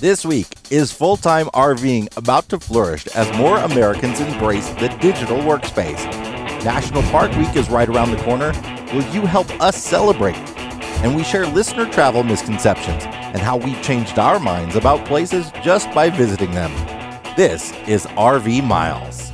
This week, is full time RVing about to flourish as more Americans embrace the digital workspace? National Park Week is right around the corner. Will you help us celebrate? And we share listener travel misconceptions and how we've changed our minds about places just by visiting them. This is RV Miles.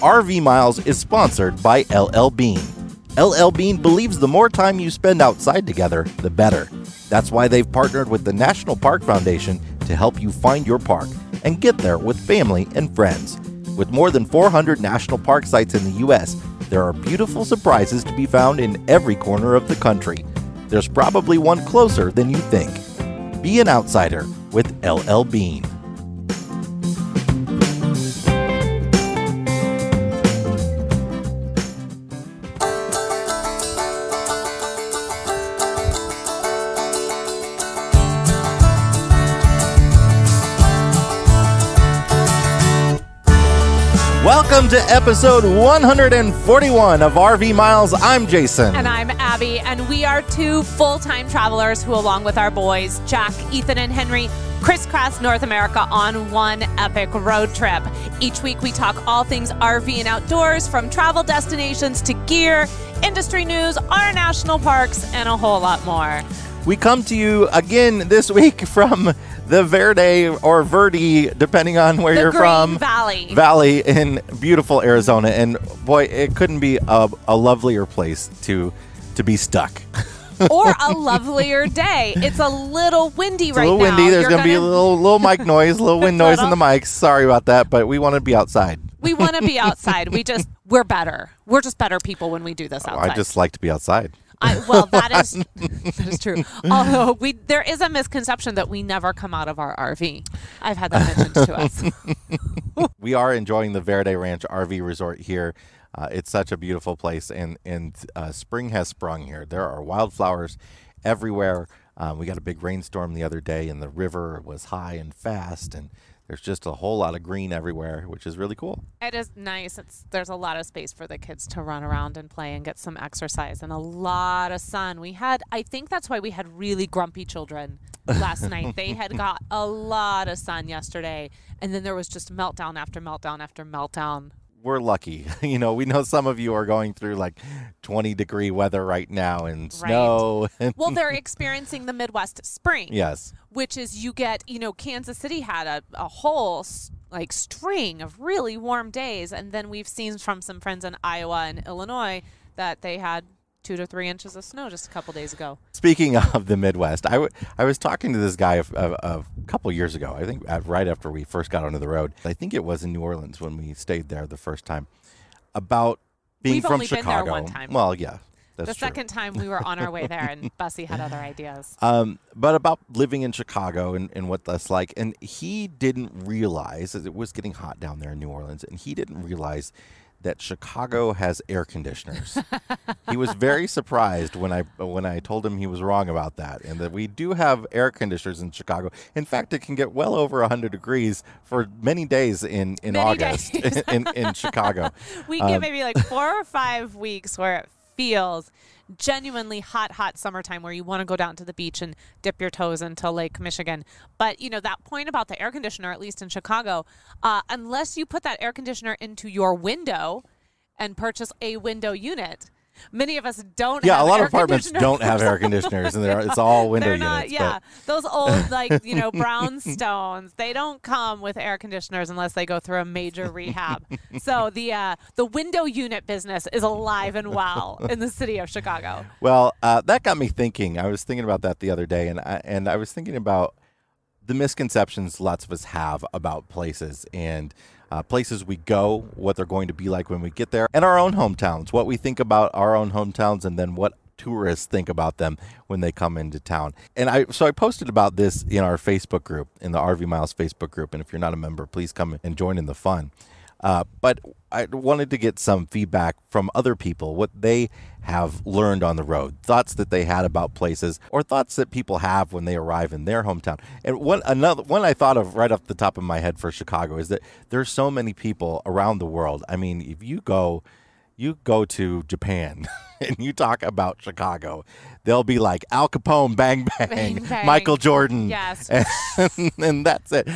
RV Miles is sponsored by LL Bean. LL Bean believes the more time you spend outside together, the better. That's why they've partnered with the National Park Foundation to help you find your park and get there with family and friends. With more than 400 national park sites in the U.S., there are beautiful surprises to be found in every corner of the country. There's probably one closer than you think. Be an outsider with LL Bean. Welcome to episode 141 of RV Miles. I'm Jason. And I'm Abby, and we are two full time travelers who, along with our boys, Jack, Ethan, and Henry, crisscross North America on one epic road trip. Each week, we talk all things RV and outdoors, from travel destinations to gear, industry news, our national parks, and a whole lot more. We come to you again this week from the Verde or Verde, depending on where The you're from. Valley. Valley in beautiful Arizona, and boy, it couldn't be a, a lovelier place to to be stuck. or a lovelier day. It's a little windy It's right now. a little now. windy. There's You're gonna, be a little little mic noise, a little wind noise in the mics. Sorry about that, but we want to be outside. We want to be outside. We just we're better. We're just better people when we do this oh, outside. I just like to be outside. I, well, that is that is true. Although we there is a misconception that we never come out of our RV. I've had that mentioned to us. we are enjoying the Verde Ranch RV Resort here. Uh, it's such a beautiful place, and and uh, spring has sprung here. There are wildflowers everywhere. Um, we got a big rainstorm the other day, and the river was high and fast, and there's just a whole lot of green everywhere, which is really cool. It is nice. It's there's a lot of space for the kids to run around and play and get some exercise and a lot of sun. We had I think that's why we had really grumpy children last night. They had got a lot of sun yesterday and then there was just meltdown after meltdown after meltdown. We're lucky, you know. We know some of you are going through like 20 degree weather right now and snow. Well, they're experiencing the Midwest spring. yes, which is you get you know kansas city had a, a whole like string of really warm days and then we've seen from some friends in iowa and illinois that they had two to three inches of snow just a couple days ago Speaking of the Midwest, I, w- I was talking to this guy a, a, a couple years ago. I think uh, right after we first got onto the road. I think it was in New Orleans when we stayed there the first time. About being We've from only been there Chicago. one time. Well, yeah, that's the true. second time we were on our way there and bussy had other ideas Um, but about living in Chicago and, and what that's like. And he didn't realize that it was getting hot down there in New Orleans, and he didn't realize that Chicago has air conditioners. he was very surprised when I when I told him he was wrong about that, and that we do have air conditioners in Chicago. In fact, it can get well over 100 degrees for many days in in Many August days. in, in Chicago. we get Um, maybe like four or five weeks where it feels genuinely hot hot summertime where you want to go down to the beach and dip your toes into lake michigan. But you know that point about the air conditioner at least in chicago uh, unless you put that air conditioner into your window and purchase a window unit many of us don't Yeah, a lot of apartments don't have air conditioners, and they're, it's all window They're not, units. yeah. but- Those old, like, you know, brownstones, they don't come with air conditioners unless they go through a major rehab. so the uh, the window unit business is alive and well in the city of Chicago. Well, uh, that got me thinking. I was thinking about that the other day, and I, and I was thinking about the misconceptions lots of us have about places and uh, places we go, what they're going to be like when we get there, and our own hometowns, what we think about our own hometowns, and then what tourists think about them when they come into town. And I so I posted about this in our Facebook group, in the RV Miles Facebook group. And if you're not a member, please come and join in the fun. Uh, but I wanted to get some feedback from other people, what they have learned on the road, thoughts that they had about places, or thoughts that people have when they arrive in their hometown. And one another one I thought of right off the top of my head for Chicago is that there's so many people around the world. I mean, if you go you go to Japan and you talk about Chicago, they'll be like Al Capone, Bang Bang, Bang, bang. Michael Jordan, Yes. and, and that's it.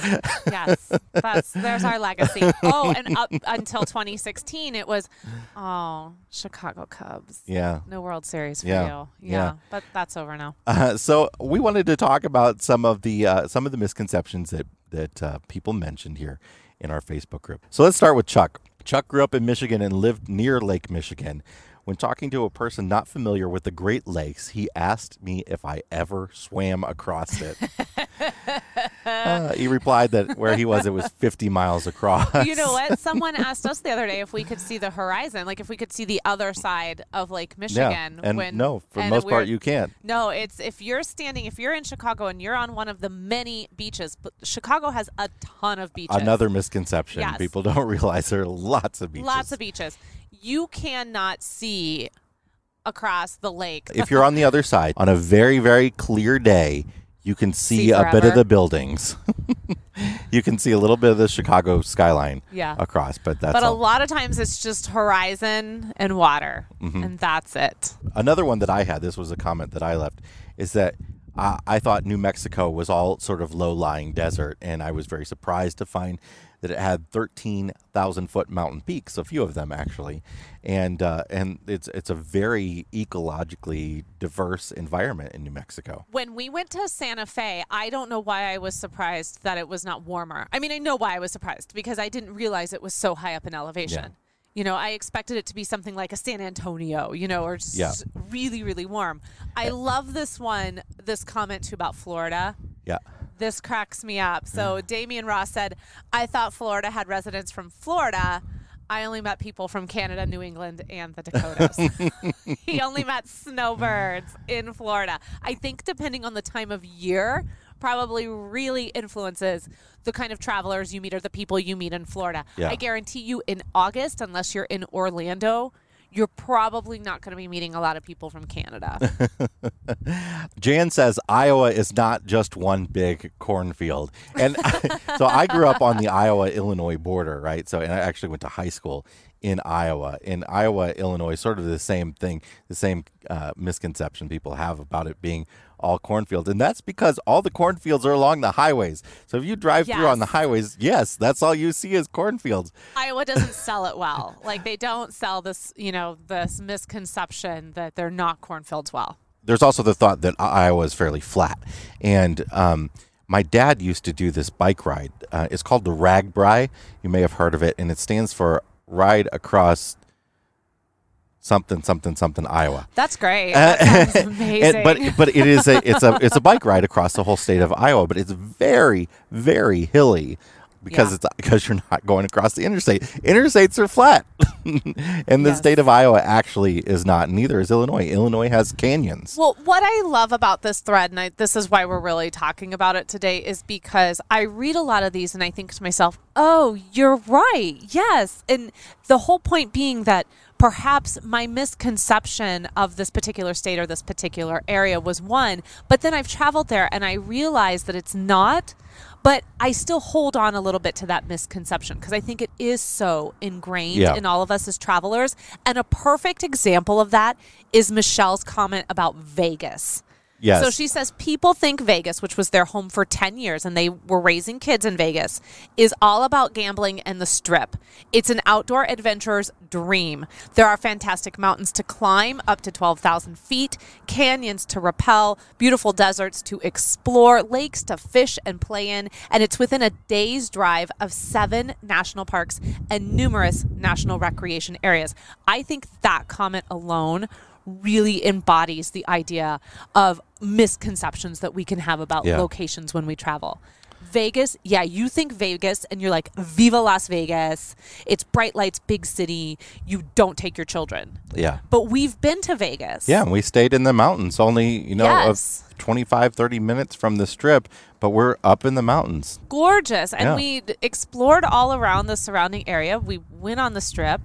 yes, that's there's our legacy. Oh, and up until 2016, it was oh Chicago Cubs. Yeah. No World Series for Yeah, you. yeah. Yeah, but that's over now. Uh, so we wanted to talk about some of the uh, some of the misconceptions that that uh, people mentioned here in our Facebook group. So let's start with Chuck. Chuck grew up in Michigan and lived near Lake Michigan. When talking to a person not familiar with the Great Lakes, he asked me if I ever swam across it. Uh, he replied that where he was, it was 50 miles across. You know what? Someone asked us the other day if we could see the horizon, like if we could see the other side of Lake Yeah, Michigan. and when, no, for the most part, you can't. No, it's if you're standing, if you're in Chicago and you're on one of the many beaches, but Chicago has a ton of beaches. Another misconception. Yes. People don't realize there are lots of beaches. Lots of beaches. You cannot see across the lake. if you're on the other side on a very very clear day you can see, See a bit of the buildings you can see a little bit of the chicago skyline Yeah. across but that's but a all. lot of times it's just horizon and water, Mm-hmm. and that's it. another one that i had this was a comment that i left is that I I thought New Mexico was all sort of low-lying desert, and I was very surprised to find that it had 13,000 foot mountain peaks, a few of them actually, and uh, and it's it's a very ecologically diverse environment in New Mexico. When we went to Santa Fe, I don't know why I was surprised that it was not warmer. I mean, I know why I was surprised because I didn't realize it was so high up in elevation. Yeah. You know, I expected it to be something like a San Antonio, you know, or just Yeah. really, really warm. I love this one, this comment too about Florida. Yeah. This cracks me up. So mm. Damian Ross said, I thought Florida had residents from Florida. I only met people from Canada, New England, and the Dakotas. he only met snowbirds in Florida. I think depending on the time of year, probably really influences the kind of travelers you meet or the people you meet in Florida. Yeah. I guarantee you in August, unless you're in Orlando, you're probably not going to be meeting a lot of people from Canada. Jan says Iowa is not just one big cornfield. And so I grew up on the Iowa Illinois border, right? So, and I actually went to high school in Iowa. In Iowa, Illinois, sort of the same thing, the same uh, misconception people have about it being all cornfields. And that's because all the cornfields are along the highways. So if you drive through on the highways, yes, that's all you see is cornfields. Iowa doesn't sell it well. Like they don't sell this, you know, this misconception that they're not cornfields well. there's also the thought that Iowa is fairly flat. And um, my dad used to do this bike ride. Uh, it's called the RAGBRAI. You may have heard of it, and it stands for Ride Across something something something Iowa. That's great. Uh, that sounds amazing. And, but but it is a it's a it's a bike ride across the whole state of Iowa, but it's very very hilly because Yeah. it's because you're not going across the interstate. Interstates are flat, and the Yes. state of Iowa actually is not. Neither is Illinois. Illinois has canyons. Well, what I love about this thread, and I, this is why we're really talking about it today, is because I read a lot of these and I think to myself, oh, you're right. Yes. And the whole point being that perhaps my misconception of this particular state or this particular area was one, but then I've traveled there and I realize that it's not. But I still hold on a little bit to that misconception because I think it is so ingrained Yeah. in all of us as travelers. And a perfect example of that is Michelle's comment about Vegas. Yes. So she says people think Vegas, which was their home for 10 years and they were raising kids in Vegas, is all about gambling and the strip. It's an outdoor adventurer's dream. There are fantastic mountains to climb up to 12,000 feet, canyons to rappel, beautiful deserts to explore, lakes to fish and play in, and it's within a day's drive of seven national parks and numerous national recreation areas. I think that comment alone really embodies the idea of misconceptions that we can have about Yeah. locations when we travel. Vegas, yeah, you think Vegas and you're like, Viva Las Vegas. It's bright lights, big city. You don't take your children. yeah. But we've been to Vegas. Yeah, and we stayed in the mountains, only, you know, Yes. of 25, 30 minutes from the strip, but we're up in the mountains. Gorgeous. And Yeah. we explored all around the surrounding area. We went on the strip,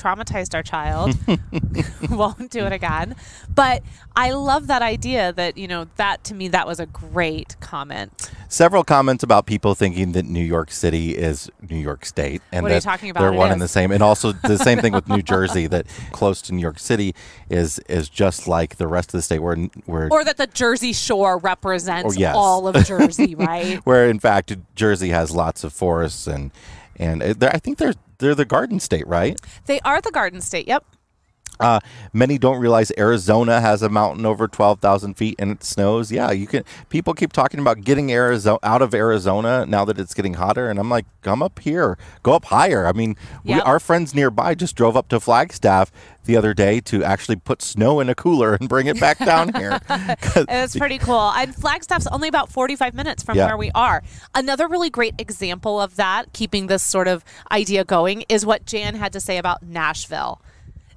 traumatized our child. Won't do it again. But I love that idea that, you know, that to me, that was a great comment. Several comments about people thinking that New York City is New York State, and What that talking about? they're It one and the same. And also the same thing with New Jersey, that close to New York City is is just like the rest of the state, where where Or that the Jersey Shore represents Oh, yes. all of Jersey, right? where in fact Jersey has lots of forests and and I think they're they're the Garden State, right? They are the Garden State. Yep. Uh, many don't realize Arizona has a mountain over twelve thousand feet and it snows. Yeah, you can. People keep talking about getting Arizona out of Arizona now that it's getting hotter, and I'm like, come up here, go up higher. I mean, we, Yep. our friends nearby just drove up to Flagstaff the other day to actually put snow in a cooler and bring it back down here. It's pretty cool. And Flagstaff's only about 45 minutes from Yeah. where we are. Another really great example of that, keeping this sort of idea going, is what Jan had to say about Nashville.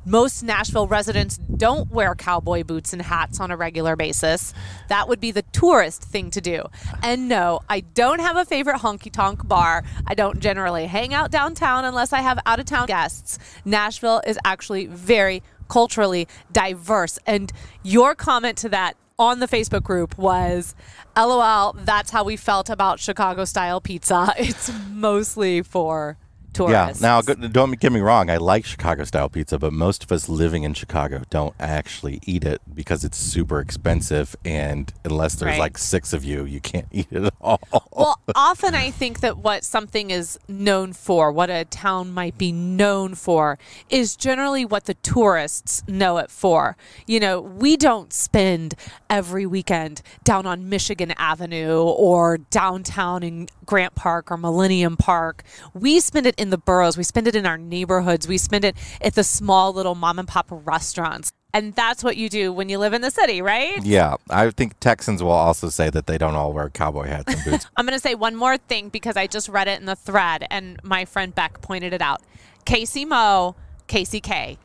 Most Nashville residents don't wear cowboy boots and hats on a regular basis. That would be the tourist thing to do. And no, I don't have a favorite honky tonk bar. I don't generally hang out downtown unless I have out of town guests. Nashville is actually very culturally diverse. And your comment to that on the Facebook group was, LOL, that's how we felt about Chicago style pizza. It's mostly for Yeah. Now, don't get me wrong. I like Chicago style pizza, but most of us living in Chicago don't actually eat it because it's super expensive, and unless there's Right. like six of you, you can't eat it at all. well, often I think that what something is known for, what a town might be known for, is generally what the tourists know it for. You know, we don't spend every weekend down on Michigan Avenue or downtown in Grant Park or Millennium Park. We spend it in the boroughs, we spend it in our neighborhoods, we spend it at the small little mom and pop restaurants. And that's what you do when you live in the city, right? Yeah, I think Texans will also say that they don't all wear cowboy hats and boots. I'm going to say one more thing because I just read it in the thread and my friend Beck pointed it out. Casey Mo, Casey K,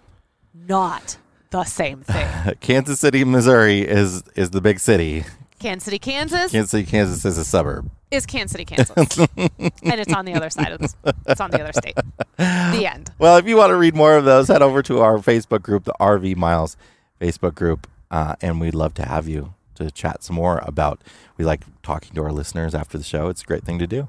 not the same thing. Kansas City, Missouri is is the big city. Kansas City, Kansas Kansas City, Kansas is a suburb. is Kansas City, Kansas. and it's on the other side of this. It's on the other state. The end. Well, if you want to read more of those, head over to our Facebook group, the RV Miles Facebook group, uh, and we'd love to have you to chat some more about. We like talking to our listeners after the show. It's a great thing to do.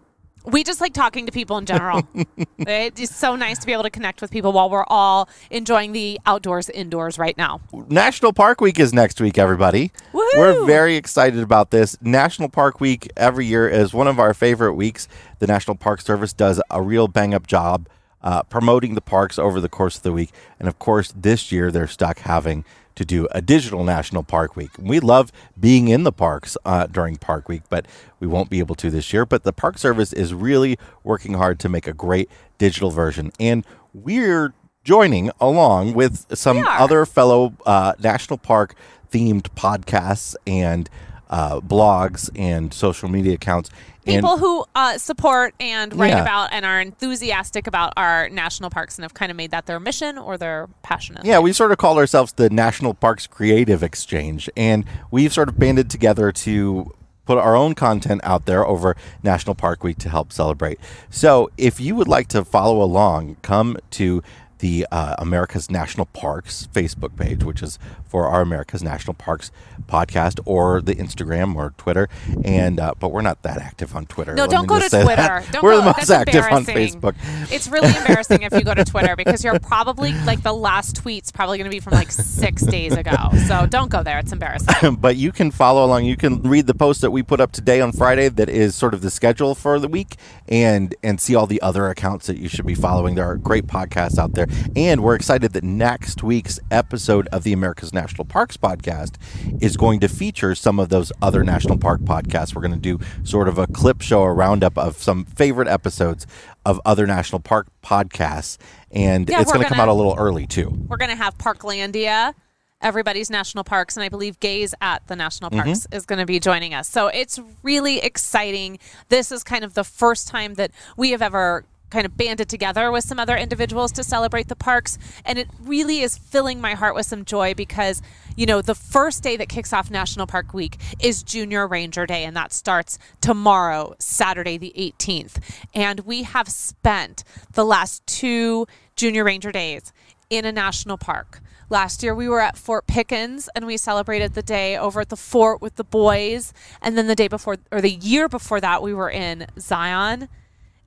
We just like talking to people in general. it's so nice to be able to connect with people while we're all enjoying the outdoors, indoors right now. National Park Week is next week, everybody. Woohoo! We're very excited about this. National Park Week every year is one of our favorite weeks. The National Park Service does a real bang up job uh, promoting the parks over the course of the week. And of course, this year they're stuck having to do a digital National Park Week. We love being in the parks uh, during Park Week, but we won't be able to this year. But the Park Service is really working hard to make a great digital version. And we're joining along with some other fellow uh, national park themed podcasts and uh, blogs and social media accounts. And People who uh, support and write Yeah. about and are enthusiastic about our national parks and have kind of made that their mission or their passion. yeah, we sort of call ourselves the National Parks Creative Exchange, and we've sort of banded together to put our own content out there over National Park Week to help celebrate. So, if you would like to follow along, come to the uh, America's National Parks Facebook page, which is for our America's National Parks podcast, or the Instagram or Twitter. And uh, but we're not that active on Twitter. No, let don't go to Twitter. Don't we're go. the most active on. Facebook. It's really embarrassing if you go to Twitter because you're probably like the last tweet's probably going to be from like six days ago. So don't go there. It's embarrassing. but you can follow along. You can read the post that we put up today on Friday that is sort of the schedule for the week and and see all the other accounts that you should be following. There are great podcasts out there. And we're excited that next week's episode of the America's National Parks podcast is going to feature some of those other national park podcasts. We're going to do sort of a clip show, a roundup of some favorite episodes of other national park podcasts. And Yeah, it's going to come out a little early too. We're going to have Parklandia, everybody's national parks, and I believe Gaze at the national Mm-hmm. parks is going to be joining us. So it's really exciting. This is kind of the first time that we have ever kind of banded together with some other individuals to celebrate the parks and it really is filling my heart with some joy because you know the first day that kicks off national park week is junior ranger day and that starts tomorrow saturday the 18th and we have spent the last two junior ranger days in a national park. Last year we were at Fort Pickens and we celebrated the day over at the fort with the boys. And then the day before, or the year before that, we were in Zion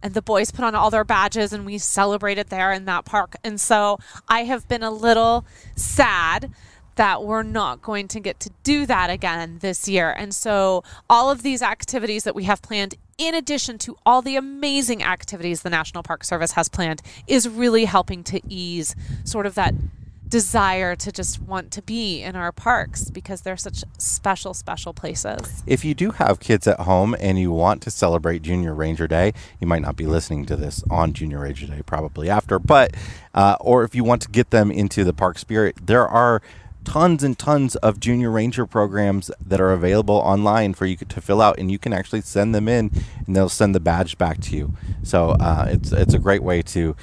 and the boys put on all their badges and we celebrated there in that park. And so I have been a little sad that we're not going to get to do that again this year. And so all of these activities that we have planned in addition to all the amazing activities the National Park Service has planned is really helping to ease sort of that desire to just want to be in our parks because they're such special, special places. If you do have kids at home and you want to celebrate Junior Ranger Day, you might not be listening to this on Junior Ranger Day, probably after, but, uh, or if you want to get them into the park spirit, there are tons and tons of junior ranger programs that are available online for you to fill out and you can actually send them in and they'll send the badge back to you so uh, it's it's a great way to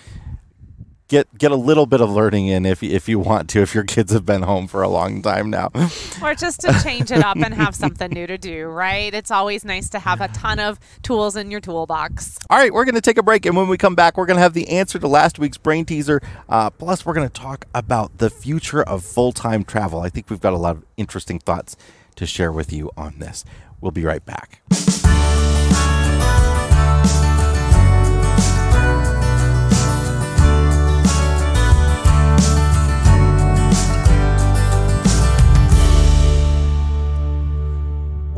get get a little bit of learning in if if you want to if your kids have been home for a long time now. Or just to change it up and have something new to do right? It's always nice to have a ton of tools in your toolbox. All right we're going to take a break and when we come back we're going to have the answer to last week's brain teaser uh, plus we're going to talk about the future of full-time travel. I think we've got a lot of interesting thoughts to share with you on this. We'll be right back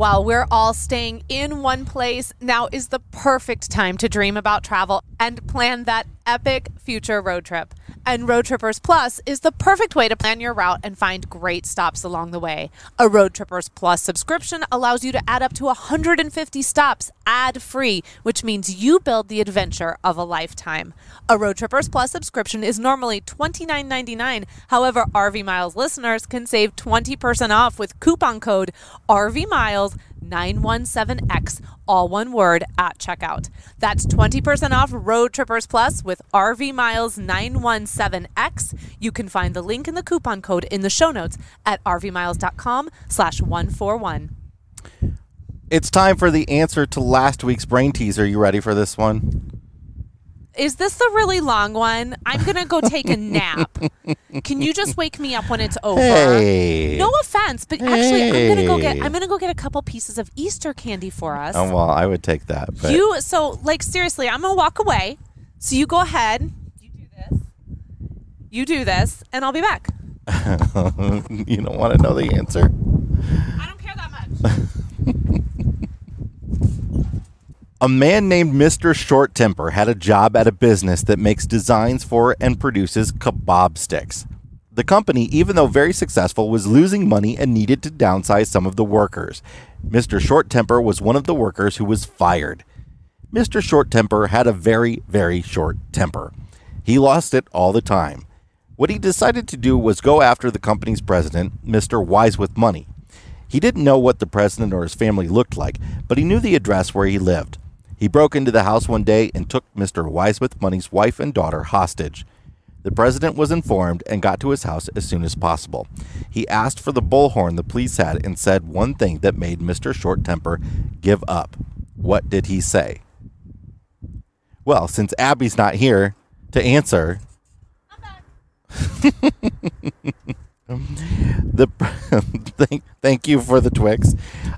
While we're all staying in one place, now is the perfect time to dream about travel and plan that epic future road trip. And Roadtrippers Plus is the perfect way to plan your route and find great stops along the way. A Roadtrippers Plus subscription allows you to add up to 150 stops ad free, which means you build the adventure of a lifetime. A Roadtrippers Plus subscription is normally $29.99. However, RV Miles listeners can save 20% off with coupon code RV Miles 917X, all one word, at checkout. That's 20% off Roadtrippers Plus with RV Miles 917X. You can find the link and the coupon code in the show notes at rvmiles.com slash 141. It's time for the answer to last week's brain teaser. You ready for this one? Is this the really long one? I'm gonna go take a nap. Can you just wake me up when it's over? Hey. No offense, but actually, I'm gonna go get I'm gonna go get a couple pieces of Easter candy for us. Oh, well, I would take that. But You so like seriously, I'm gonna walk away. So you go ahead. You do this. You do this, and I'll be back. you don't want to know the answer. I don't care that much. A man named Mr. Short Temper had a job at a business that makes designs for and produces kebab sticks. The company, even though very successful, was losing money and needed to downsize some of the workers. Mr. Short Temper was one of the workers who was fired. Mr. Short Temper had a very, very short temper. He lost it all the time. What he decided to do was go after the company's president, Mr. Wise with Money. He didn't know what the president or his family looked like, but he knew the address where he lived. He broke into the house one day and took Mr. Wise Money's wife and daughter hostage. The president was informed and got to his house as soon as possible. He asked for the bullhorn the police had and said one thing that made Mr. Short Temper give up. What did he say? Well, since Abby's not here to answer, the thank, thank you for the Twix.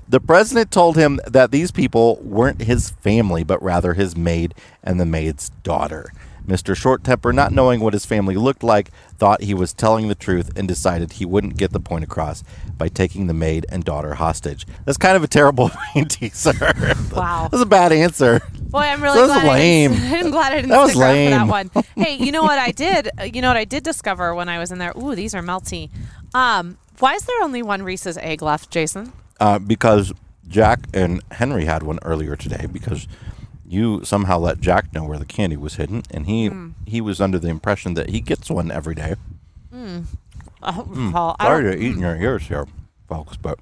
The president told him that these people weren't his family, but rather his maid and the maid's daughter. Mr. Short Temper, not knowing what his family looked like, thought he was telling the truth and decided he wouldn't get the point across by taking the maid and daughter hostage. That's kind of a terrible teaser. Wow. That was a bad answer. Boy, I'm really That was glad lame. I didn't, I'm glad I didn't That was for that one. Hey, you know what I did? Uh, You know what I did discover when I was in there? Ooh, these are melty. Um, why is there only one Reese's egg left, Jason? Uh, because Jack and Henry had one earlier today because you somehow let Jack know where the candy was hidden, and he Hmm. he was under the impression that he gets one every day. Paul, I Sorry don't- to eat in your ears here, folks, but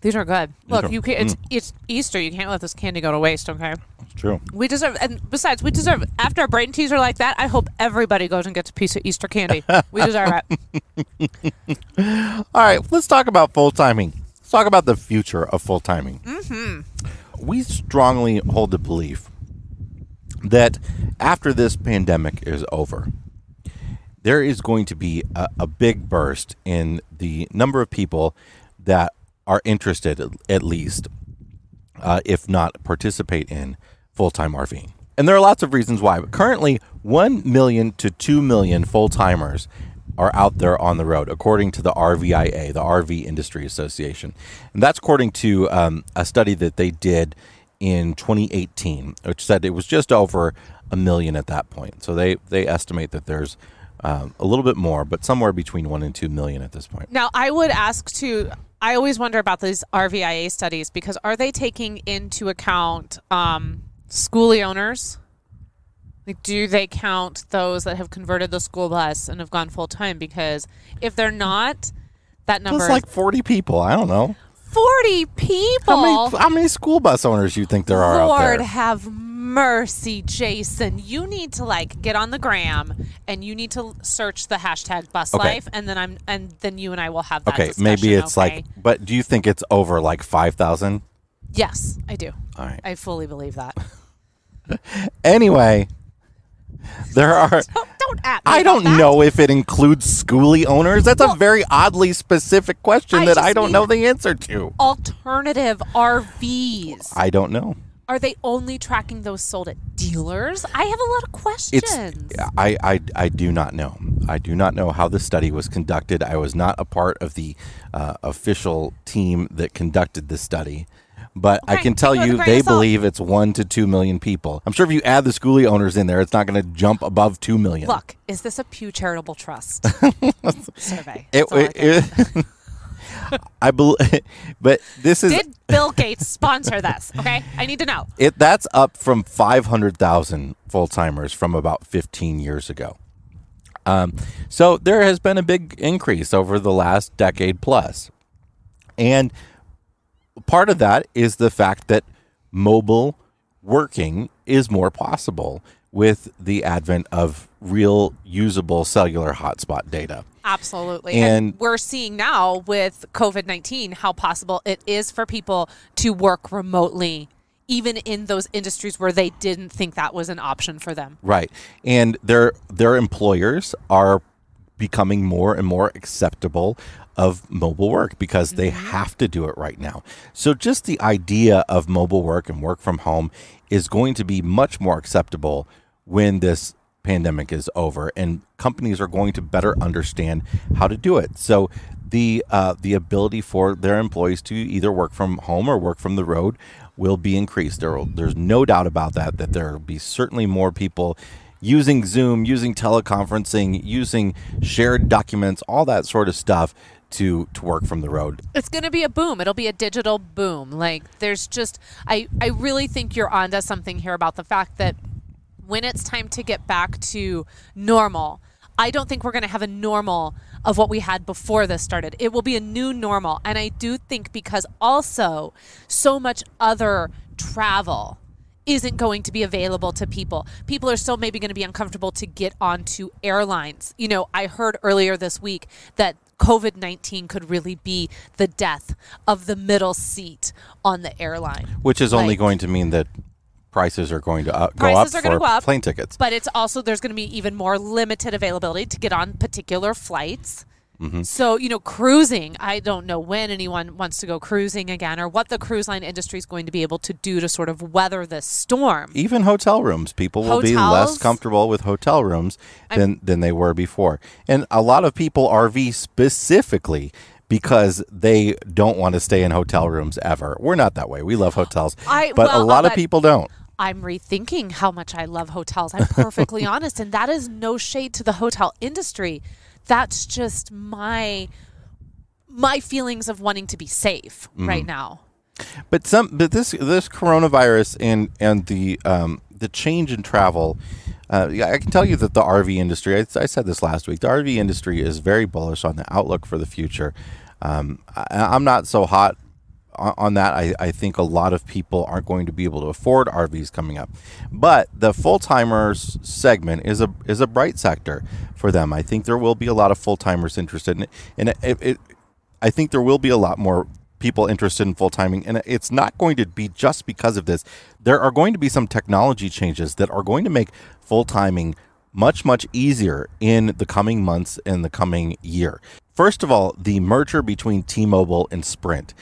these are good. Look, are- you can, it's it's Easter. You can't let this candy go to waste. Okay. it's true. We deserve, and besides, we deserve. After a brain teaser like that, I hope everybody goes and gets a piece of Easter candy. we deserve it. All right, let's talk about full timing. Let's talk about the future of full timing. Mm-hmm. We strongly hold the belief that after this pandemic is over, there is going to be a, a big burst in the number of people that are interested, at least, uh, if not participate in full time RVing. And there are lots of reasons why. But currently, 1 million to 2 million full timers are out there on the road, according to the RVIA, the RV Industry Association. And that's according to um, a study that they did in 2018, which said it was just over a million at that point. So they, they estimate that there's um, a little bit more, but somewhere between 1 and 2 million at this point. Now, I would ask to. I always wonder about these RVIA studies because are they taking into account um, schoolie owners? Like, do they count those that have converted the school bus and have gone full time? Because if they're not, that number That's like 40 people. I don't know. 40 people. How many, how many school bus owners do you think there are out Lord there? have mercy, Jason. You need to like get on the gram and you need to search the hashtag bus Okay. life and then I'm and then you and I will have that Okay, discussion, maybe it's okay? like, but do you think it's over like 5,000? Yes, I do. All right. I fully believe that. Anyway, there are. Don't, don't at me I don't that. know if it includes schoolie owners. That's a very oddly specific question I that I don't know the answer to. Alternative RVs. I don't know. Are they only tracking those sold at dealers? I have a lot of questions. It's I, I I do not know. I do not know how the study was conducted. I was not a part of the uh, official team that conducted the study. But I can tell take it with a you, they believe it's one to two million people. I'm sure if you add the schoolie owners in there, it's not going to jump above two million. Look, is this a Pew Charitable Trust survey? It, it- it- I believe, but this is Did Bill Gates sponsor this? Okay, I need to know. it. That's up from five hundred thousand full timers from about fifteen years ago. Um, so there has been a big increase over the last decade plus, and part of that is the fact that mobile working is more possible with the advent of real usable cellular hotspot data. Absolutely. And- And, we're seeing now with COVID 19 how possible it is for people to work remotely, even in those industries where they didn't think that was an option for them. Right. And their their employers are becoming more and more acceptable of mobile work because they have to do it right now. So just the idea of mobile work and work from home is going to be much more acceptable when this pandemic is over and companies are going to better understand how to do it. So the uh, the ability for their employees to either work from home or work from the road will be increased. There will, there's no doubt about that. That there will be certainly more people using Zoom, using teleconferencing, using shared documents, all that sort of stuff to to work from the road. It's going to be a boom. It'll be a digital boom. Like there's just I I really think you're onto something here about the fact that when it's time to get back to normal, I don't think we're going to have a normal of what we had before this started. It will be a new normal. And I do think because also so much other travel isn't going to be available to people. People are still maybe going to be uncomfortable to get onto airlines. You know, I heard earlier this week that COVID 19 could really be the death of the middle seat on the airline. which is only Like- going to mean that prices are going to uh, go Prices up are for go up. plane tickets. But it's also there's going to be even more limited availability to get on particular flights. Mm-hmm. So, you know, cruising, I don't know when anyone wants to go cruising again or what the cruise line industry is going to be able to do to sort of weather this storm. Even hotel rooms, people will be less comfortable with hotel rooms than than they were before. And a lot of people RV specifically because they don't want to stay in hotel rooms ever. We're not that way. We love hotels, I- but well, a lot of people don't. I'm rethinking how much I love hotels. I'm perfectly honest. And that is no shade to the hotel industry. That's just my my feelings of wanting to be safe Mm-hmm. right now. But some, but this this coronavirus and and the um, the change in travel, uh, I can tell you that the RV industry. I, I said this last week. The RV industry is very bullish on the outlook for the future. Um, I, I'm not so hot on, that. I, I think a lot of people aren't going to be able to afford RVs coming up, but the full timers segment is a is a bright sector for them. I think there will be a lot of full timers interested in it, and it, it, it I think there will be a lot more people interested in full timing, and it's not going to be just because of this. There are going to be some technology changes that are going to make full timing much, much easier in the coming months and the coming year. First of all, the merger between T Mobile and Sprint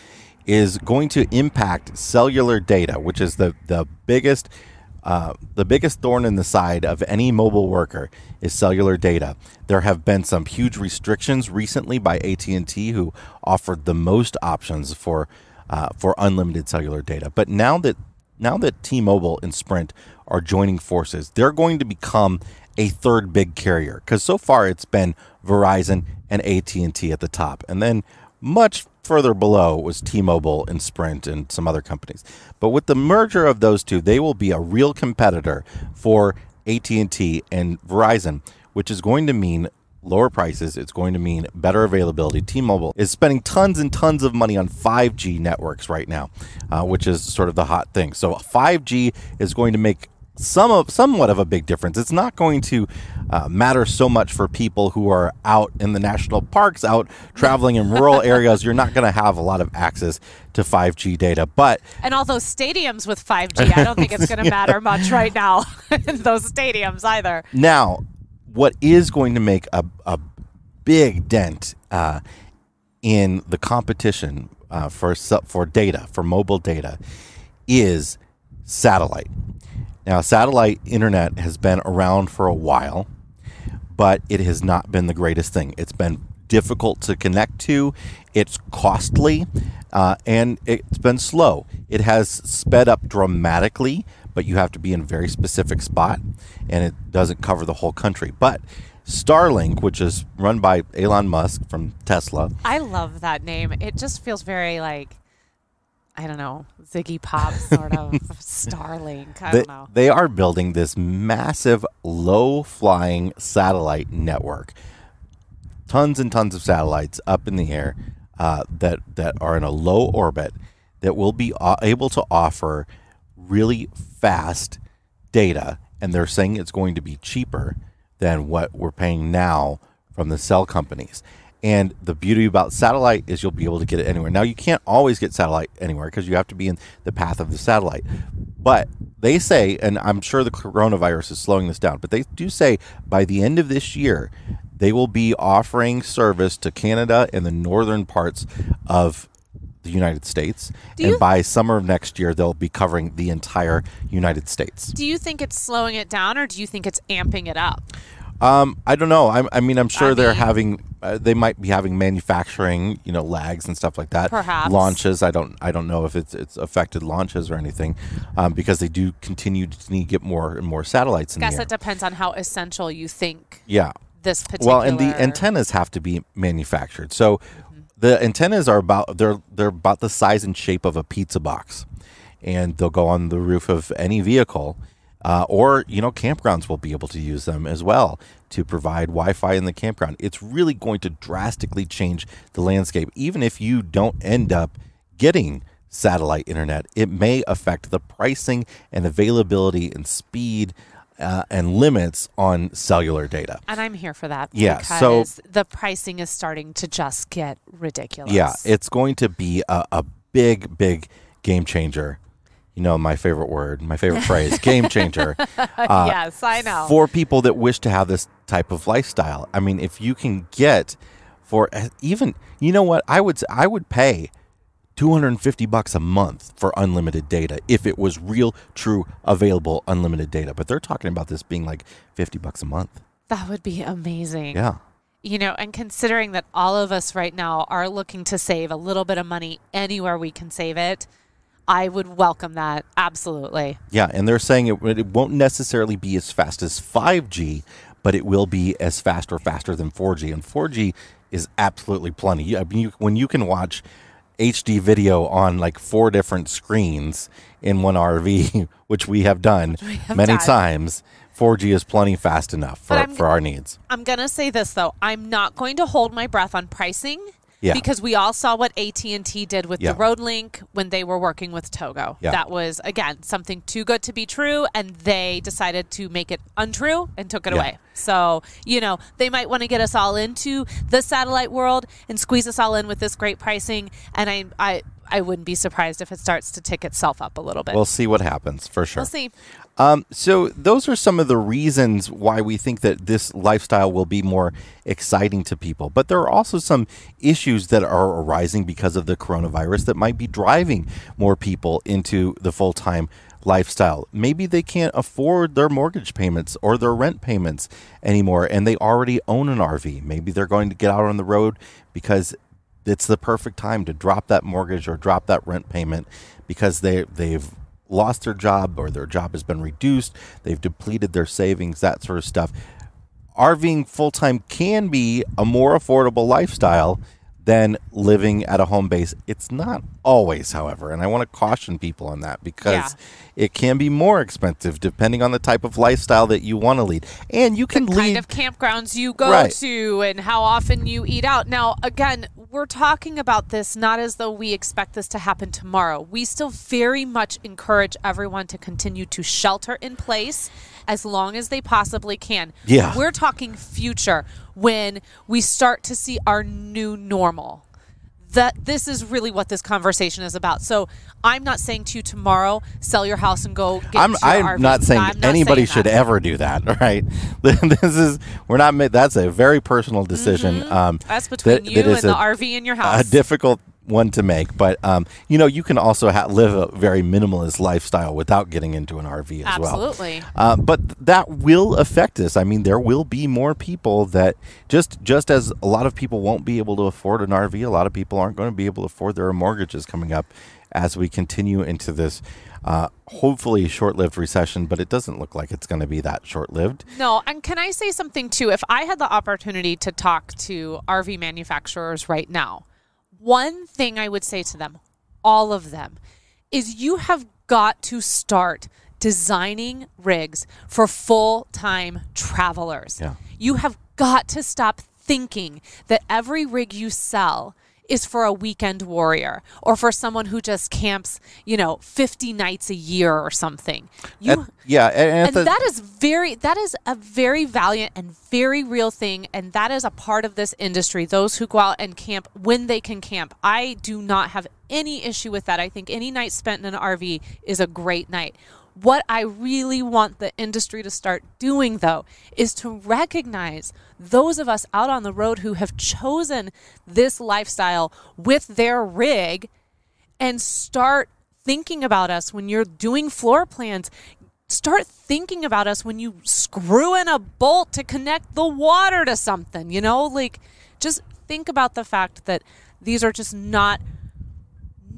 is going to impact cellular data, which is the, the biggest. Uh, the biggest thorn in the side of any mobile worker is cellular data. There have been some huge restrictions recently by AT&T, who offered the most options for uh, for unlimited cellular data. But now that now that T-Mobile and Sprint are joining forces, they're going to become a third big carrier because so far it's been Verizon and AT&T at the top, and then much further below was T-Mobile and Sprint and some other companies. But with the merger of those two, they will be a real competitor for AT&T and Verizon, which is going to mean lower prices. It's going to mean better availability. T-Mobile is spending tons and tons of money on 5G networks right now, uh, which is sort of the hot thing. So 5G is going to make some of somewhat of a big difference. It's not going to uh, matter so much for people who are out in the national parks, out traveling in rural areas. You're not going to have a lot of access to 5G data, but and all those stadiums with 5G, I don't think it's going to matter much right now in those stadiums either. Now, what is going to make a, a big dent uh, in the competition uh, for for data for mobile data is satellite. Now, satellite internet has been around for a while, but it has not been the greatest thing. It's been difficult to connect to, it's costly, uh, and it's been slow. It has sped up dramatically, but you have to be in a very specific spot, and it doesn't cover the whole country. But Starlink, which is run by Elon Musk from Tesla. I love that name. It just feels very like I don't know, Ziggy Pop sort of Starlink. I they, don't know. They are building this massive low flying satellite network. Tons and tons of satellites up in the air uh, that, that are in a low orbit that will be uh, able to offer really fast data. And they're saying it's going to be cheaper than what we're paying now from the cell companies. And the beauty about satellite is you'll be able to get it anywhere. Now, you can't always get satellite anywhere because you have to be in the path of the satellite. But they say, and I'm sure the coronavirus is slowing this down, but they do say by the end of this year, they will be offering service to Canada and the northern parts of the United States. Do and you- by summer of next year, they'll be covering the entire United States. Do you think it's slowing it down or do you think it's amping it up? Um, I don't know. I, I mean, I'm sure I they're mean- having, uh, they might be having manufacturing, you know, lags and stuff like that. Perhaps. launches. I don't, I don't know if it's it's affected launches or anything, um, because they do continue to need to get more and more satellites in I guess air. it depends on how essential you think yeah. this particular Well, and the antennas have to be manufactured. So the antennas are about they're they're about the size and shape of a pizza box, and they'll go on the roof of any vehicle, uh, or you know campgrounds will be able to use them as well to provide Wi-Fi in the campground. It's really going to drastically change the landscape. Even if you don't end up getting satellite internet, it may affect the pricing and availability and speed. Uh, and limits on cellular data. And I'm here for that. Yeah, so- the pricing is starting to just get ridiculous. Yeah, it's going to be a, a big, big game changer. You know, my favorite word, my favorite phrase, game changer. Uh, yes, I know. For people that wish to have this type of lifestyle. I mean, if you can get for uh, even, you know what, I would I would pay 250 bucks a month for unlimited data if it was real, true, available unlimited data. But they're talking about this being like 50 bucks a month. that would be amazing. Yeah. You know, and considering that all of us right now are looking to save a little bit of money anywhere we can save it, I would welcome that. Absolutely. Yeah, and they're saying it, it won't necessarily be as fast as 5G, but it will be as fast or faster than 4G. And 4G is absolutely plenty. I mean, you, when you can watch HD video on like four different screens in one RV, which we have done have many done. times, 4G is plenty fast enough for, for our needs. I'm going to say this though. I'm not going to hold my breath on pricing. Yeah. Because we all saw what AT&T did with Yeah. the Roadlink when they were working with Togo. Yeah. That was again something too good to be true and they decided to make it untrue and took it Yeah. away. So, you know, they might want to get us all into the satellite world and squeeze us all in with this great pricing and I I I wouldn't be surprised if it starts to tick itself up a little bit. We'll see what happens for sure. we'll see. Um, so those are some of the reasons why we think that this lifestyle will be more exciting to people. But there are also some issues that are arising because of the coronavirus that might be driving more people into the full time lifestyle. Maybe they can't afford their mortgage payments or their rent payments anymore, and they already own an RV. Maybe they're going to get out on the road because it's the perfect time to drop that mortgage or drop that rent payment because they they've lost their job or their job has been reduced, they've depleted their savings, that sort of stuff. RVing full time can be a more affordable lifestyle than living at a home base. It's not always, however, and I want to caution people on that because Yeah. it can be more expensive depending on the type of lifestyle that you want to lead. And you can lead kind of campgrounds you go Right. to and how often you eat out. Now, again, we're talking about this not as though we expect this to happen tomorrow. We still very much encourage everyone to continue to shelter in place as long as they possibly can. Yeah. We're talking future when we start to see our new normal that this is really what this conversation is about. So I'm not saying to you tomorrow, sell your house and go get I'm, I'm not saying I'm not anybody saying should ever do that. right? this is we're not. That's a very personal decision. Um, Mm-hmm. That's between that- you that and the a- RV in your house. a difficult one to make. But um, you know, you can also ha- live a very minimalist lifestyle without getting into an RV as well. Absolutely. Uh, but that will affect us. I mean, there will be more people that just just as a lot of people won't be able to afford an RV, a lot of people aren't going to be able to afford their mortgages coming up as we continue into this. Uh, hopefully short-lived recession, but it doesn't look like it's going to be that short-lived. No, and can I say something too? If I had the opportunity to talk to RV manufacturers right now, one thing I would say to them, all of them, is you have got to start designing rigs for full time travelers. Yeah. You have got to stop thinking that every rig you sell is for a weekend warrior or for someone who just camps, you know, 50 nights a year or something. You At- yeah, and, and the- that is very that is a very valiant and very real thing and that is a part of this industry. Those who go out and camp when they can camp. I do not have any issue with that. I think any night spent in an rv is a great night. What i really want the industry to start doing though is to recognize those of us out on the road who have chosen this lifestyle with their rig and start thinking about us when you're doing floor plans. Start thinking about us when you screw in a bolt to connect the water to something, you know? Like, just think about the fact that these are just not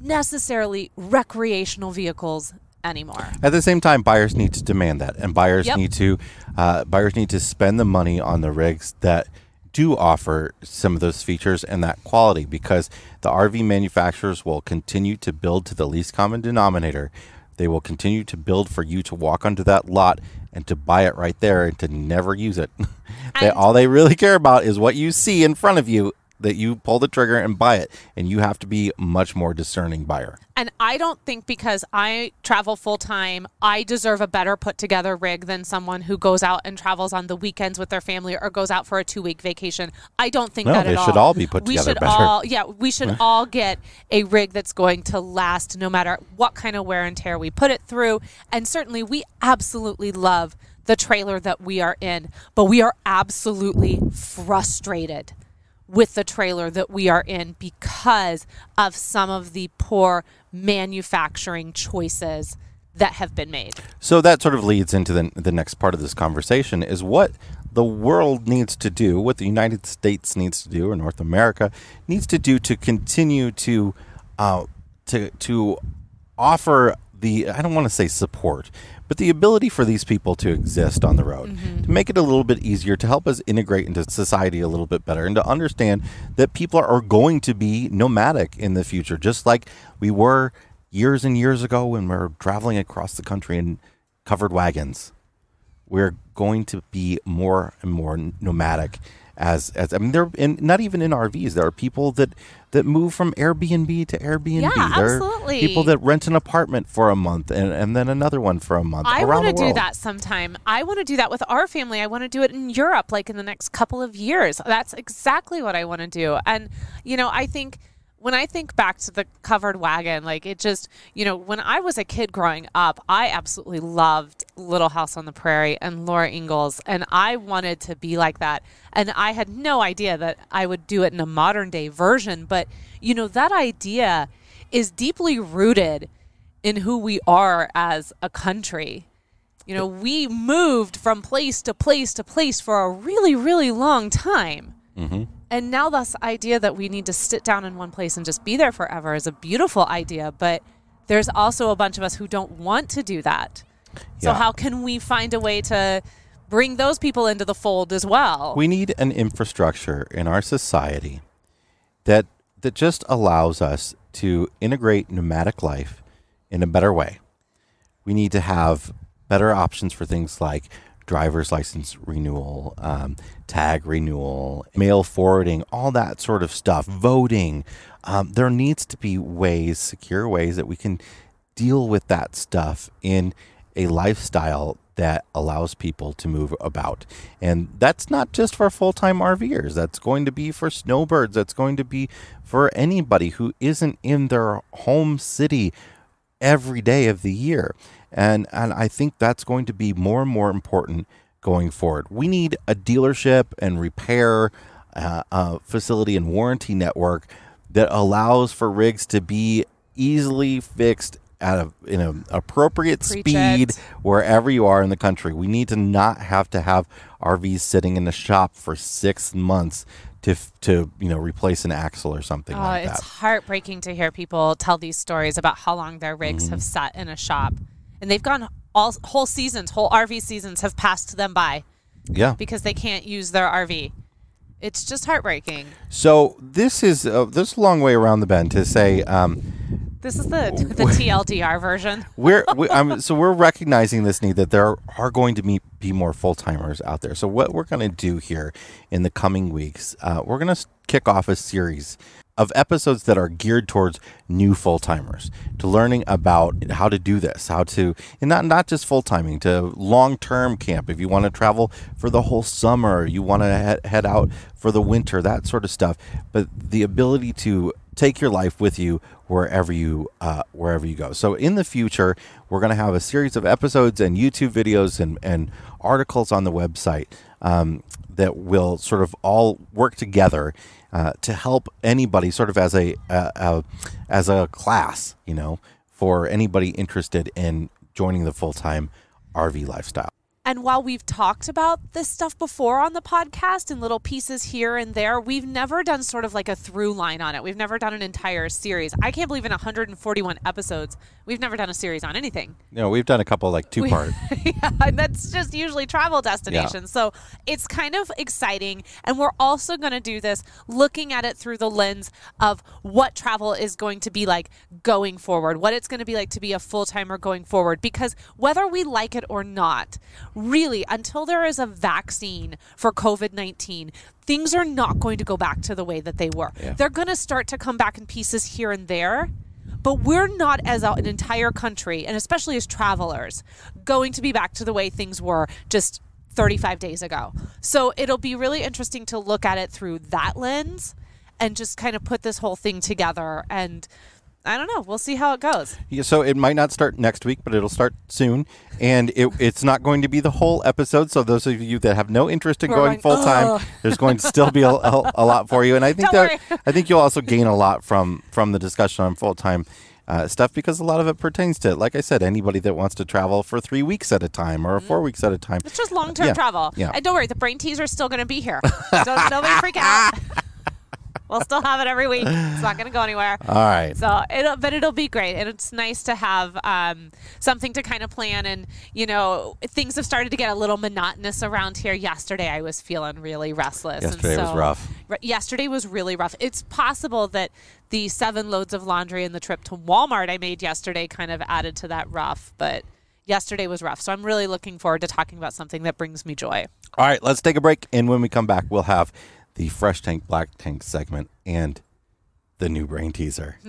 necessarily recreational vehicles anymore. At the same time, buyers need to demand that, and buyers Yep. need to uh, buyers need to spend the money on the rigs that do offer some of those features and that quality because the RV manufacturers will continue to build to the least common denominator. They will continue to build for you to walk onto that lot and to buy it right there and to never use it. they, all they really care about is what you see in front of you that you pull the trigger and buy it, and you have to be much more discerning buyer. And I don't think because I travel full time, I deserve a better put together rig than someone who goes out and travels on the weekends with their family or goes out for a two week vacation. I don't think No, that they at should all be put we together should better. all, yeah, we should all get a rig that's going to last no matter what kind of wear and tear we put it through. And certainly, we absolutely love the trailer that we are in, but we are absolutely frustrated with the trailer that we are in because of some of the poor manufacturing choices that have been made. So that sort of leads into the, the next part of this conversation is what the world needs to do, what the United States needs to do, or North America needs to do to continue to uh, to to offer the I don't want to say support, but the ability for these people to exist on the road, to mm-hmm. make it a little bit easier, to help us integrate into society a little bit better, and to understand that people are, are going to be nomadic in the future, just like we were years and years ago when we were traveling across the country in covered wagons. We're going to be more and more nomadic as as I mean there in not even in RVs there are people that that move from Airbnb to Airbnb. Yeah, there absolutely. People that rent an apartment for a month and, and then another one for a month I want to do that sometime. I want to do that with our family. I want to do it in Europe, like in the next couple of years. That's exactly what I want to do. And, you know, I think when I think back to the covered wagon, like it just, you know, when I was a kid growing up, I absolutely loved Little House on the Prairie and Laura Ingalls, and I wanted to be like that. And I had no idea that I would do it in a modern day version, but you know, that idea is deeply rooted in who we are as a country. You know, we moved from place to place to place for a really, really long time. Mm-hmm. And now this idea that we need to sit down in one place and just be there forever is a beautiful idea, but there's also a bunch of us who don't want to do that. So Yeah. how can we find a way to bring those people into the fold as well? We need an infrastructure in our society that that just allows us to integrate nomadic life in a better way. We need to have better options for things like driver's license renewal, um, tag renewal, mail forwarding, all that sort of stuff, voting. Um, there needs to be ways, secure ways that we can deal with that stuff in a lifestyle that allows people to move about. And that's not just for full time RVers, that's going to be for snowbirds, that's going to be for anybody who isn't in their home city every day of the year. And and I think that's going to be more and more important going forward. We need a dealership and repair uh, uh, facility and warranty network that allows for rigs to be easily fixed at a in an appropriate Preach speed it. wherever you are in the country. We need to not have to have RVs sitting in the shop for six months to to you know replace an axle or something Oh, like it's heartbreaking to hear people tell these stories about how long their rigs Mm-hmm. have sat in a shop, and they've gone all whole seasons, whole RV seasons have passed them by Yeah. because they can't use their RV. It's just heartbreaking. So this is uh, this is a long way around the bend to say um, This is the the TLDR version. we're we, I'm, so we're recognizing this need that there are going to be, be more full timers out there. So what we're going to do here in the coming weeks, uh, we're going to kick off a series of episodes that are geared towards new full timers to learning about how to do this, how to and not not just full timing to long term camp. If you want to travel for the whole summer, you want to head, out for the winter, that sort of stuff. But the ability to take your life with you wherever you uh, wherever you go. So in the future, we're going to have a series of episodes and YouTube videos and and articles on the website um, that will sort of all work together uh, to help anybody, sort of as a uh, uh, as a class, you know, for anybody interested in joining the full time RV lifestyle. And while we've talked about this stuff before on the podcast in little pieces here and there, we've never done sort of like a through line on it. We've never done an entire series. I can't believe in 141 episodes, we've never done a series on anything. No, we've done a couple like two part. yeah, and that's just usually travel destinations. So it's kind of exciting. And we're also going to do this looking at it through the lens of what travel is going to be like going forward, what it's going to be like to be a full timer going forward. Because whether we like it or not, really, until there is a vaccine for COVID 19, things are not going to go back to the way that they were. Yeah. They're going to start to come back in pieces here and there. But we're not, as an entire country, and especially as travelers, going to be back to the way things were just 35 days ago. So it'll be really interesting to look at it through that lens and just kind of put this whole thing together. And I don't know. We'll see how it goes. Yeah, so it might not start next week, but it'll start soon, and it, it's not going to be the whole episode. So those of you that have no interest in We're going going, full time, there's going to still be a, a, a lot for you. And I think that. I think you'll also gain a lot from from the discussion on full time. Uh, stuff because a lot of it pertains to, like I said, anybody that wants to travel for three weeks at a time or four weeks at a time. It's just long term Yeah, travel. yeah. And don't worry, the brain teas are still going to be here. So don't nobody freak out. we'll still have it every week. It's not going to go anywhere. All right. So it'll, but it'll be great, and it's nice to have um, something to kind of plan. And you know, things have started to get a little monotonous around here. Yesterday, I was feeling really restless. and Yesterday was rough. Re- yesterday was really rough. It's possible that the seven loads of laundry and the trip to Walmart I made yesterday kind of added to that rough, but. Yesterday was rough, so I'm really looking forward to talking about something that brings me joy. All right, let's take a break, and when we come back, we'll have the fresh tank, black tank segment, and the new brain teaser.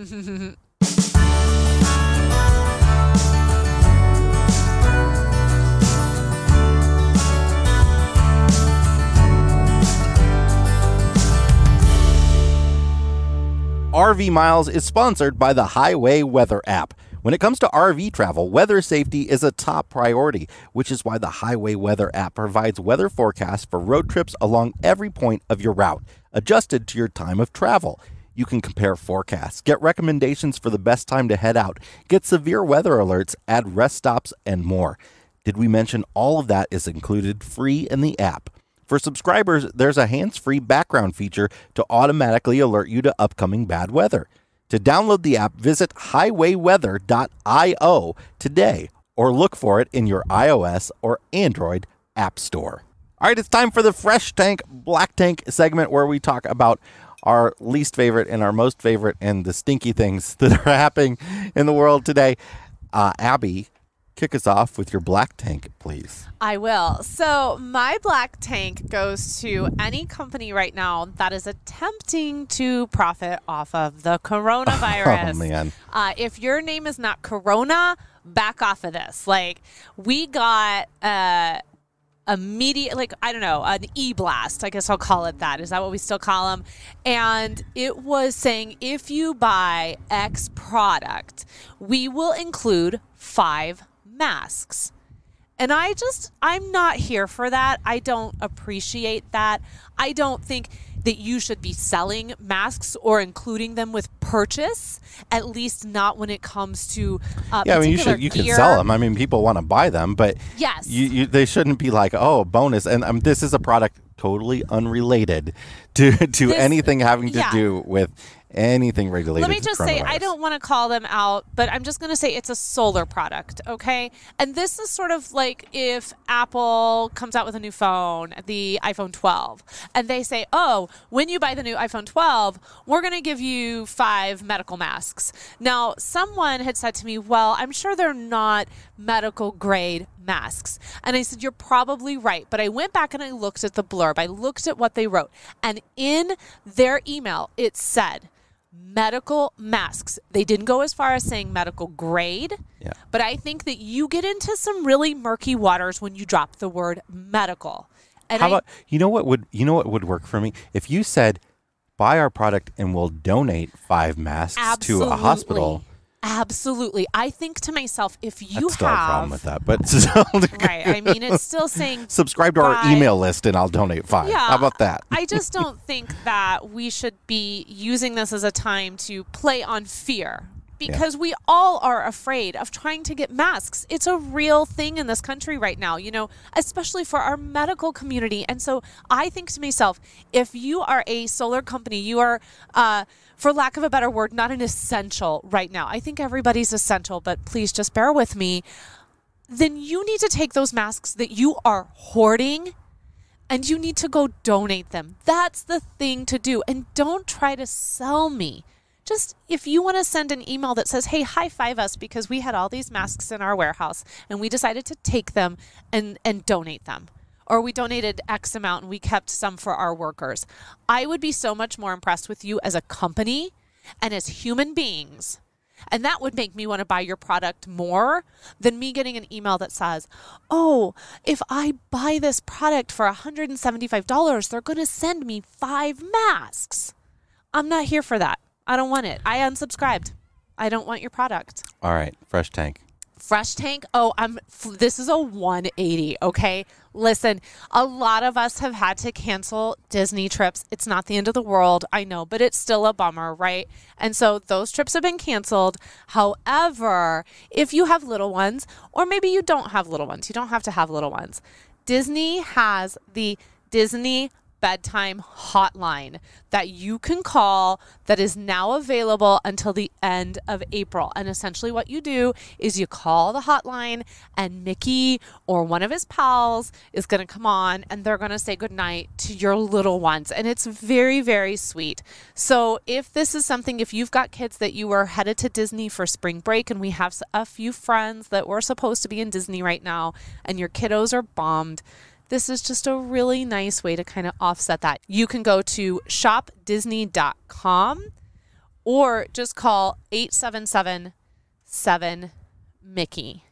RV Miles is sponsored by the Highway Weather app. When it comes to RV travel, weather safety is a top priority, which is why the Highway Weather app provides weather forecasts for road trips along every point of your route, adjusted to your time of travel. You can compare forecasts, get recommendations for the best time to head out, get severe weather alerts, add rest stops, and more. Did we mention all of that is included free in the app? For subscribers, there's a hands free background feature to automatically alert you to upcoming bad weather. To download the app, visit highwayweather.io today or look for it in your iOS or Android app store. All right, it's time for the Fresh Tank Black Tank segment where we talk about our least favorite and our most favorite and the stinky things that are happening in the world today. Uh, Abby, kick us off with your black tank, please. I will. So, my black tank goes to any company right now that is attempting to profit off of the coronavirus. Oh, man. Uh, if your name is not Corona, back off of this. Like, we got. Uh, immediate like i don't know an e-blast i guess i'll call it that is that what we still call them and it was saying if you buy x product we will include five masks and I just, I'm not here for that. I don't appreciate that. I don't think that you should be selling masks or including them with purchase, at least not when it comes to uh, Yeah, I mean, you should you can sell them. I mean, people want to buy them, but Yes. you, you, they shouldn't be like, oh, bonus. And um, this is a product totally unrelated to to This- anything having to yeah. do with anything regulated. Let me just say, I don't want to call them out, but I'm just going to say it's a solar product, okay? And this is sort of like if Apple comes out with a new phone, the iPhone 12, and they say, oh, when you buy the new iPhone 12, we're going to give you five medical masks. Now, someone had said to me, well, I'm sure they're not medical grade masks. And I said, You're probably right. But I went back and I looked at the blurb, I looked at what they wrote. And in their email, it said, medical masks. They didn't go as far as saying medical grade, Yeah. but I think that you get into some really murky waters when you drop the word medical. And How I, about you know what would you know what would work for me if you said buy our product and we'll donate five masks to a hospital. Absolutely. I think to myself, if you still have a problem with that, but right, I mean, it's still saying subscribe to our email list and I'll donate five. Yeah. How about that? I just don't think that we should be using this as a time to play on fear because we all are afraid of trying to get masks. It's a real thing in this country right now, you know, especially for our medical community. And so I think to myself, if you are a solar company, you are, uh, for lack of a better word, not an essential right now. I think everybody's essential, but please just bear with me. Then you need to take those masks that you are hoarding and you need to go donate them. That's the thing to do. And don't try to sell me. Just if you want to send an email that says, hey, high five us because we had all these masks in our warehouse and we decided to take them and, and donate them. Or we donated X amount and we kept some for our workers. I would be so much more impressed with you as a company and as human beings and that would make me want to buy your product more than me getting an email that says, Oh, if I buy this product for $175, they're going to send me five masks. I'm not here for that. I don't want it. I unsubscribed. I don't want your product. All right, fresh tank. Fresh tank. Oh, I'm. This is a 180. Okay, listen. A lot of us have had to cancel Disney trips. It's not the end of the world, I know, but it's still a bummer, right? And so those trips have been canceled. However, if you have little ones, or maybe you don't have little ones, you don't have to have little ones. Disney has the Disney bedtime hotline that you can call that is now available until the end of April. And essentially, what you do is you call the hotline, and Mickey or one of his pals is going to come on and they're going to say goodnight to your little ones. And it's very, very sweet. So, if this is something, if you've got kids that you are headed to Disney for spring break, and we have a few friends that were supposed to be in Disney right now, and your kiddos are bummed, this is just a really nice way to kind of offset that. You can go to shopdisney.com or just call 877 7 Mickey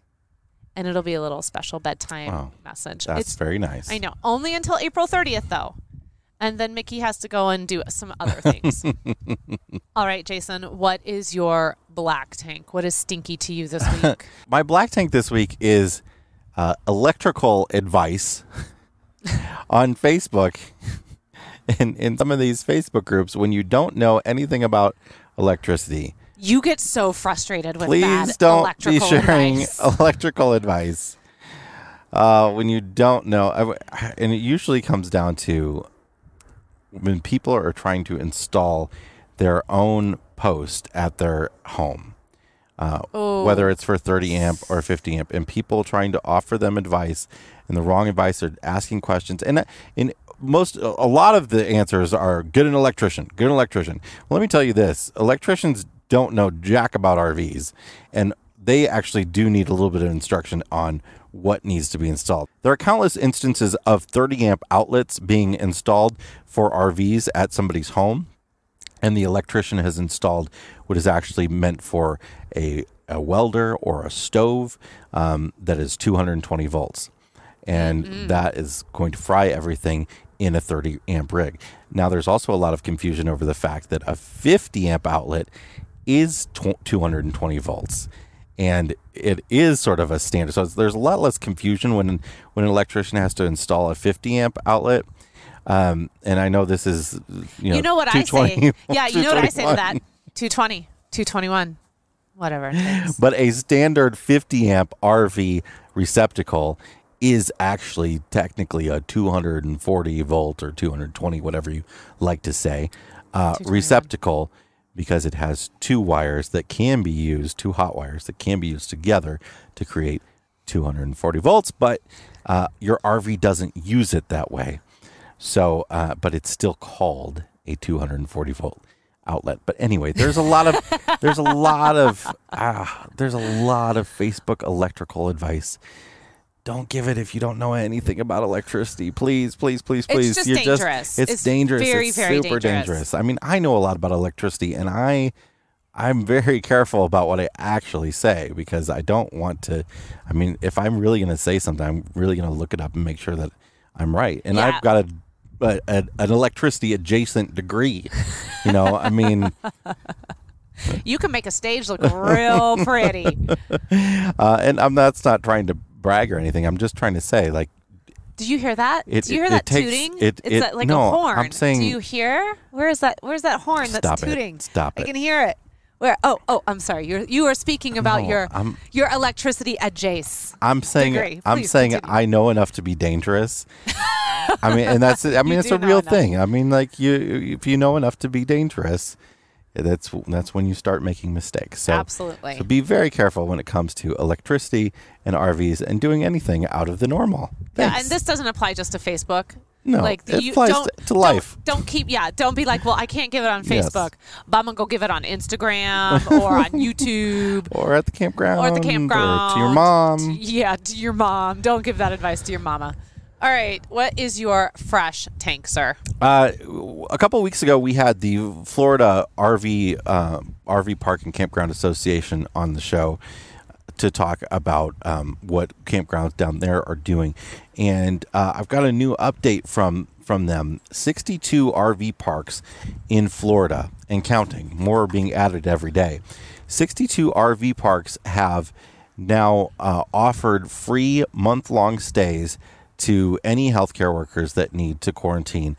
and it'll be a little special bedtime Wow. message. That's it's very nice. I know. Only until April 30th though. and then Mickey has to go and do some other things. All right, Jason, what is your black tank? What is stinky to you this week? My black tank this week is uh, electrical advice on Facebook. In, in some of these Facebook groups, when you don't know anything about electricity, you get so frustrated with please bad don't electrical be sharing advice. electrical advice uh, when you don't know. And it usually comes down to when people are trying to install their own post at their home, uh, Oh. whether it's for 30 amp or 50 amp, and people trying to offer them advice and the wrong advice or asking questions. And uh, in most, a lot of the answers are get an electrician, get an electrician. Well, let me tell you this electricians don't know jack about RVs, and they actually do need a little bit of instruction on what needs to be installed. There are countless instances of 30 amp outlets being installed for RVs at somebody's home and the electrician has installed what is actually meant for a, a welder or a stove um, that is 220 volts. And that is going to fry everything in a 30 amp rig. Now, there's also a lot of confusion over the fact that a 50 amp outlet is tw- 220 volts. And it is sort of a standard. So there's a lot less confusion when when an electrician has to install a 50 amp outlet. Um, and I know this is, you know, You know what I say? 220 Yeah, you know what I say to that? 220, 221, whatever. But a standard 50 amp RV receptacle is actually technically a 240 volt or 220, whatever you like to say, uh, receptacle because it has two wires that can be used, two hot wires that can be used together to create 240 volts. But uh, your RV doesn't use it that way. So, uh, but it's still called a 240 volt outlet. But anyway, there's a lot of there's a lot of ah, there's a lot of Facebook electrical advice. Don't give it if you don't know anything about electricity. Please, please, please, please. It's just You're dangerous. it's, It's dangerous. very, it's very super dangerous. I mean, I know a lot about electricity, and I I'm very careful about what I actually say because I don't want to. I mean, if I'm really going to say something, I'm really going to look it up and make sure that I'm right. And Yeah. I've got a, a, a an electricity adjacent degree. You know, I mean, You can make a stage look real pretty. uh, and I'm that's not trying to brag or anything. I'm just trying to say, like, did you hear that? It- Do you hear it- that it takes- tooting? it- it's it- that, like no, a horn. I'm saying- Do you hear? Where is that? Where's that horn that's Stop it. tooting? Stop I can hear it. Where? Oh, oh, I'm sorry. You're you are speaking about No, your I'm- your electricity at Jace. I'm saying Degree. I'm Please saying continue. I know enough to be dangerous. I mean, and that's I mean, it's do a know real enough. thing. I mean, like you, if you know enough to be dangerous, that's that's when you start making mistakes. So, Absolutely. So be very careful when it comes to electricity and RVs and doing anything out of the normal. Yeah, Thanks. and this doesn't apply just to Facebook. No, like it you applies don't, to- to don't- life. Don't, keep yeah. Don't be like, well, I can't give it on Yes. Facebook, but I'm gonna go give it on Instagram or on YouTube. or at the campground, Or at the campground. or to your mom. Yeah, to your mom. Don't give that advice to your mama. All right, what is your fresh tank, sir? Uh, a couple weeks ago, we had the Florida RV uh, RV Park and Campground Association on the show to talk about um, what campgrounds down there are doing, and uh, I've got a new update from from them. Sixty-two RV parks in Florida and counting. More are being added every day. Sixty-two RV parks have now uh, offered free month-long stays to any healthcare workers that need to quarantine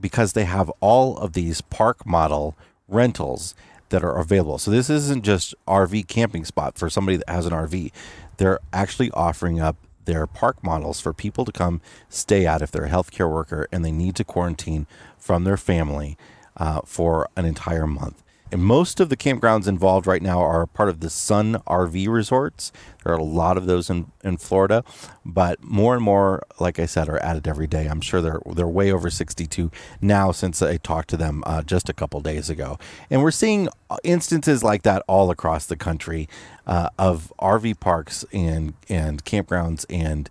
because they have all of these park model rentals that are available. So this isn't just RV camping spot for somebody that has an RV. They're actually offering up their park models for people to come stay at if they're a healthcare worker and they need to quarantine from their family uh, for an entire month. And most of the campgrounds involved right now are part of the Sun RV resorts. There are a lot of those in, in Florida, but more and more, like I said, are added every day. I'm sure they're they're way over 62 now since I talked to them uh, just a couple days ago. And we're seeing instances like that all across the country uh, of RV parks and and campgrounds and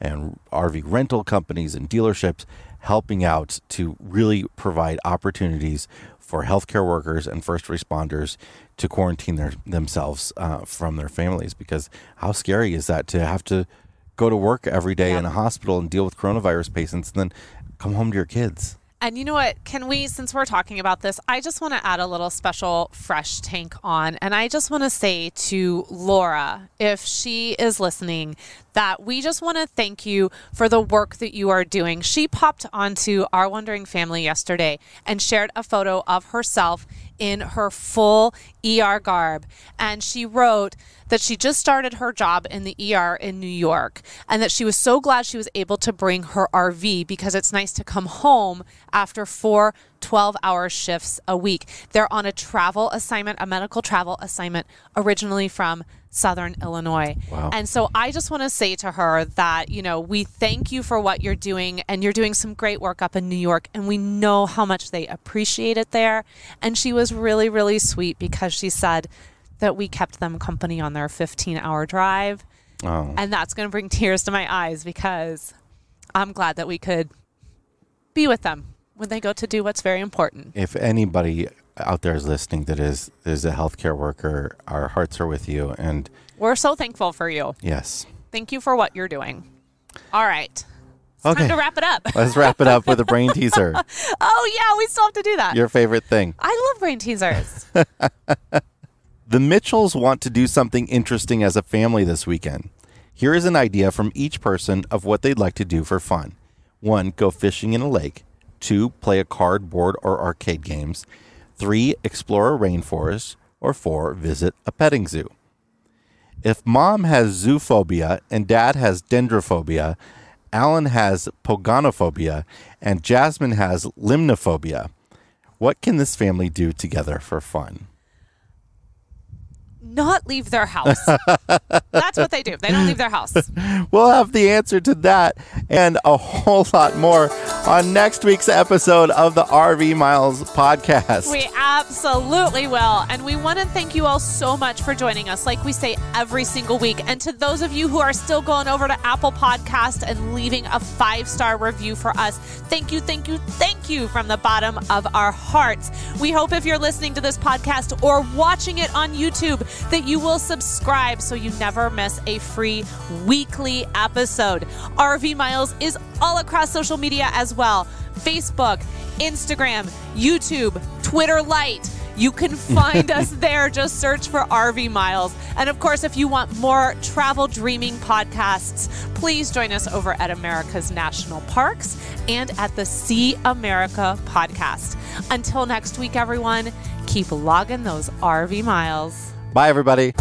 and RV rental companies and dealerships helping out to really provide opportunities for healthcare workers and first responders to quarantine their, themselves uh, from their families because how scary is that to have to go to work every day Yeah. in a hospital and deal with coronavirus patients and then come home to your kids And you know what? Can we, since we're talking about this, I just want to add a little special fresh tank on. And I just want to say to Laura, if she is listening, that we just want to thank you for the work that you are doing. She popped onto our Wondering Family yesterday and shared a photo of herself in her full ER garb. And she wrote that she just started her job in the ER in New York and that she was so glad she was able to bring her RV because it's nice to come home after four 12 hour shifts a week. They're on a travel assignment, a medical travel assignment, originally from Southern Illinois. Wow. And so I just want to say to her that, you know, we thank you for what you're doing and you're doing some great work up in New York and we know how much they appreciate it there. And she was really, really sweet because she said that we kept them company on their 15 hour drive. Oh. And that's going to bring tears to my eyes because I'm glad that we could be with them when they go to do what's very important. If anybody out there is listening that is is a healthcare worker, our hearts are with you. And We're so thankful for you. yes, Thank you for what you're doing. All right. It's Okay. time to wrap it up. let's wrap it up with a brain teaser. Oh, yeah, we still have to do that. Your favorite thing. I love brain teasers. The Mitchells want to do something interesting as a family this weekend. Here is an idea from each person of what they'd like to do for fun. One, go fishing in a lake. Two, play a card, board, or arcade games. Three, explore a rainforest. Or four, visit a petting zoo. If mom has zoophobia and dad has dendrophobia, Alan has pogonophobia, and Jasmine has limnophobia, what can this family do together for fun? Not leave their house. That's what they do. They don't leave their house. We'll have the answer to that and a whole lot more on next week's episode of the RV Miles podcast. We absolutely will. And we want to thank you all so much for joining us, like we say every single week. And to those of you who are still going over to Apple Podcast and leaving a five star review for us, thank you, thank you, thank you from the bottom of our hearts. We hope if you're listening to this podcast or watching it on YouTube, that you will subscribe so you never miss a free weekly episode. RV Miles is all across social media as well Facebook, Instagram, YouTube, Twitter Lite. You can find us there. Just search for RV Miles. And of course, if you want more travel dreaming podcasts, please join us over at America's National Parks and at the See America podcast. Until next week, everyone, keep logging those RV miles. Bye, everybody.